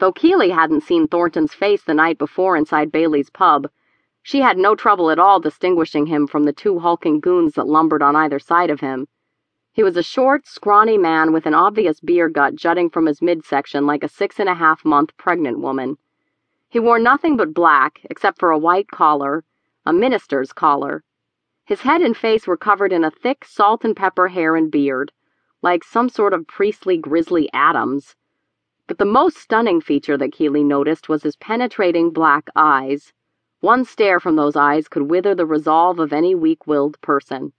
Though Kili hadn't seen Thornton's face the night before inside Bailey's pub, she had no trouble at all distinguishing him from the two hulking goons that lumbered on either side of him. He was a short, scrawny man with an obvious beer gut jutting from his midsection like a six and a half month pregnant woman. He wore nothing but black, except for a white collar, a minister's collar. His head and face were covered in a thick salt and pepper hair and beard, like some sort of priestly Grizzly Adams. But the most stunning feature that Kili noticed was his penetrating black eyes. One stare from those eyes could wither the resolve of any weak willed person.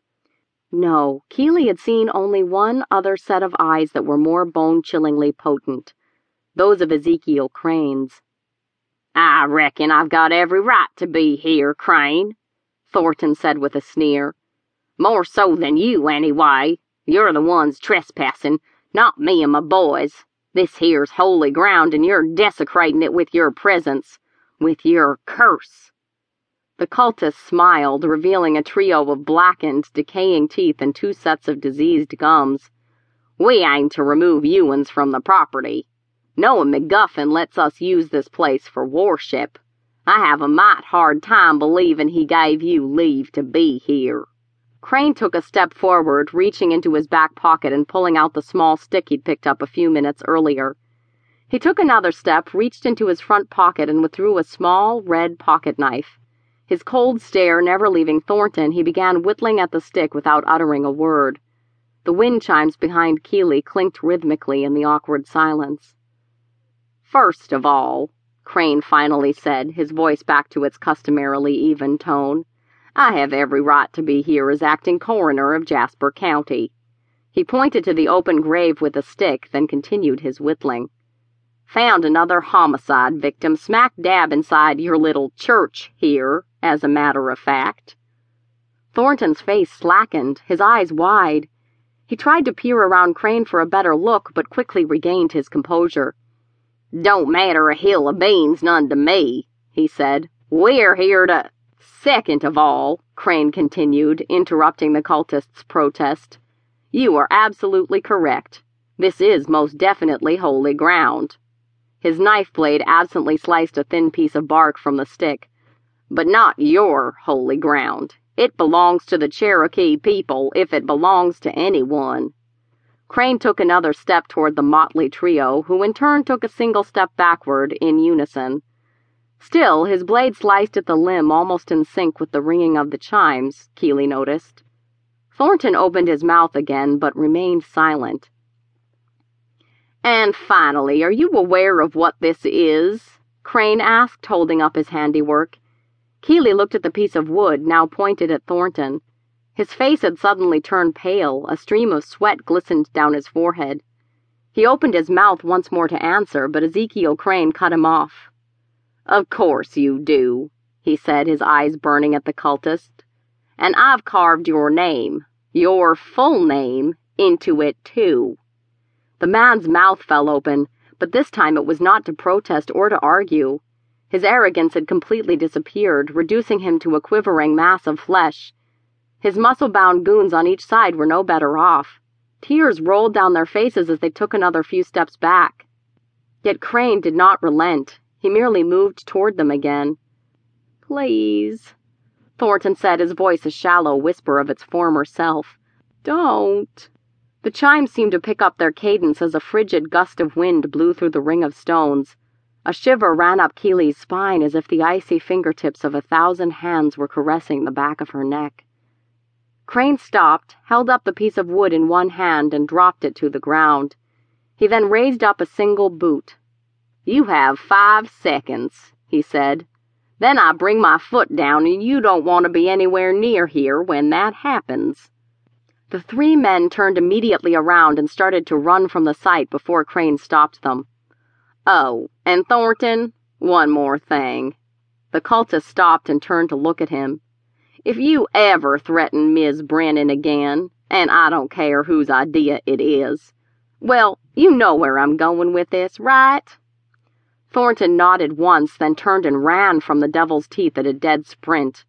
No, Kili had seen only one other set of eyes that were more bone chillingly potent those of Ezekiel Crane's. I reckon I've got every right to be here, Crane, Thornton said with a sneer. More so than you, anyway. You're the ones trespassing, not me and my boys. This here's holy ground, and you're desecrating it with your presence, with your curse. The cultist smiled, revealing a trio of blackened, decaying teeth and two sets of diseased gums. We aim to remove Ewins from the property. Noah McGuffin lets us use this place for worship. I have a mite hard time believing he gave you leave to be here. Crane took a step forward, reaching into his back pocket and pulling out the small stick he'd picked up a few minutes earlier. He took another step, reached into his front pocket, and withdrew a small, red pocket knife. His cold stare never leaving Thornton, he began whittling at the stick without uttering a word. The wind chimes behind Kili clinked rhythmically in the awkward silence. First of all, Crane finally said, his voice back to its customarily even tone. I have every right to be here as acting coroner of Jasper County. He pointed to the open grave with a stick, then continued his whittling. Found another homicide victim smack dab inside your little church here, as a matter of fact. Thornton's face slackened, his eyes wide. He tried to peer around Crane for a better look, but quickly regained his composure. Don't matter a hill of beans none to me, he said. We're here to. Second of all, Crane continued, interrupting the cultist's protest, you are absolutely correct. This is most definitely holy ground. His knife blade absently sliced a thin piece of bark from the stick. But not your holy ground. It belongs to the Cherokee people if it belongs to anyone. Crane took another step toward the motley trio, who in turn took a single step backward in unison. Still, his blade sliced at the limb almost in sync with the ringing of the chimes, Kili noticed. Thornton opened his mouth again, but remained silent. And finally, are you aware of what this is? Crane asked, holding up his handiwork. Kili looked at the piece of wood, now pointed at Thornton. His face had suddenly turned pale, a stream of sweat glistened down his forehead. He opened his mouth once more to answer, but Ezekiel Crane cut him off. Of course you do, he said, his eyes burning at the cultist. And I've carved your name, your full name, into it too. The man's mouth fell open, but this time it was not to protest or to argue. His arrogance had completely disappeared, reducing him to a quivering mass of flesh. His muscle-bound goons on each side were no better off. Tears rolled down their faces as they took another few steps back. Yet Crane did not relent. He merely moved toward them again. Please, Thornton said, his voice a shallow whisper of its former self. Don't. The chimes seemed to pick up their cadence as a frigid gust of wind blew through the ring of stones. A shiver ran up Kili's spine as if the icy fingertips of a thousand hands were caressing the back of her neck. Crane stopped, held up the piece of wood in one hand, and dropped it to the ground. He then raised up a single boot. You have five seconds, he said. Then I bring my foot down, and you don't want to be anywhere near here when that happens. The three men turned immediately around and started to run from the site before Crane stopped them. Oh, and Thornton, one more thing. The cultist stopped and turned to look at him. If you ever threaten Miss Brennan again, and I don't care whose idea it is, well, you know where I'm going with this, right? Thornton nodded once, then turned and ran from the devil's teeth at a dead sprint.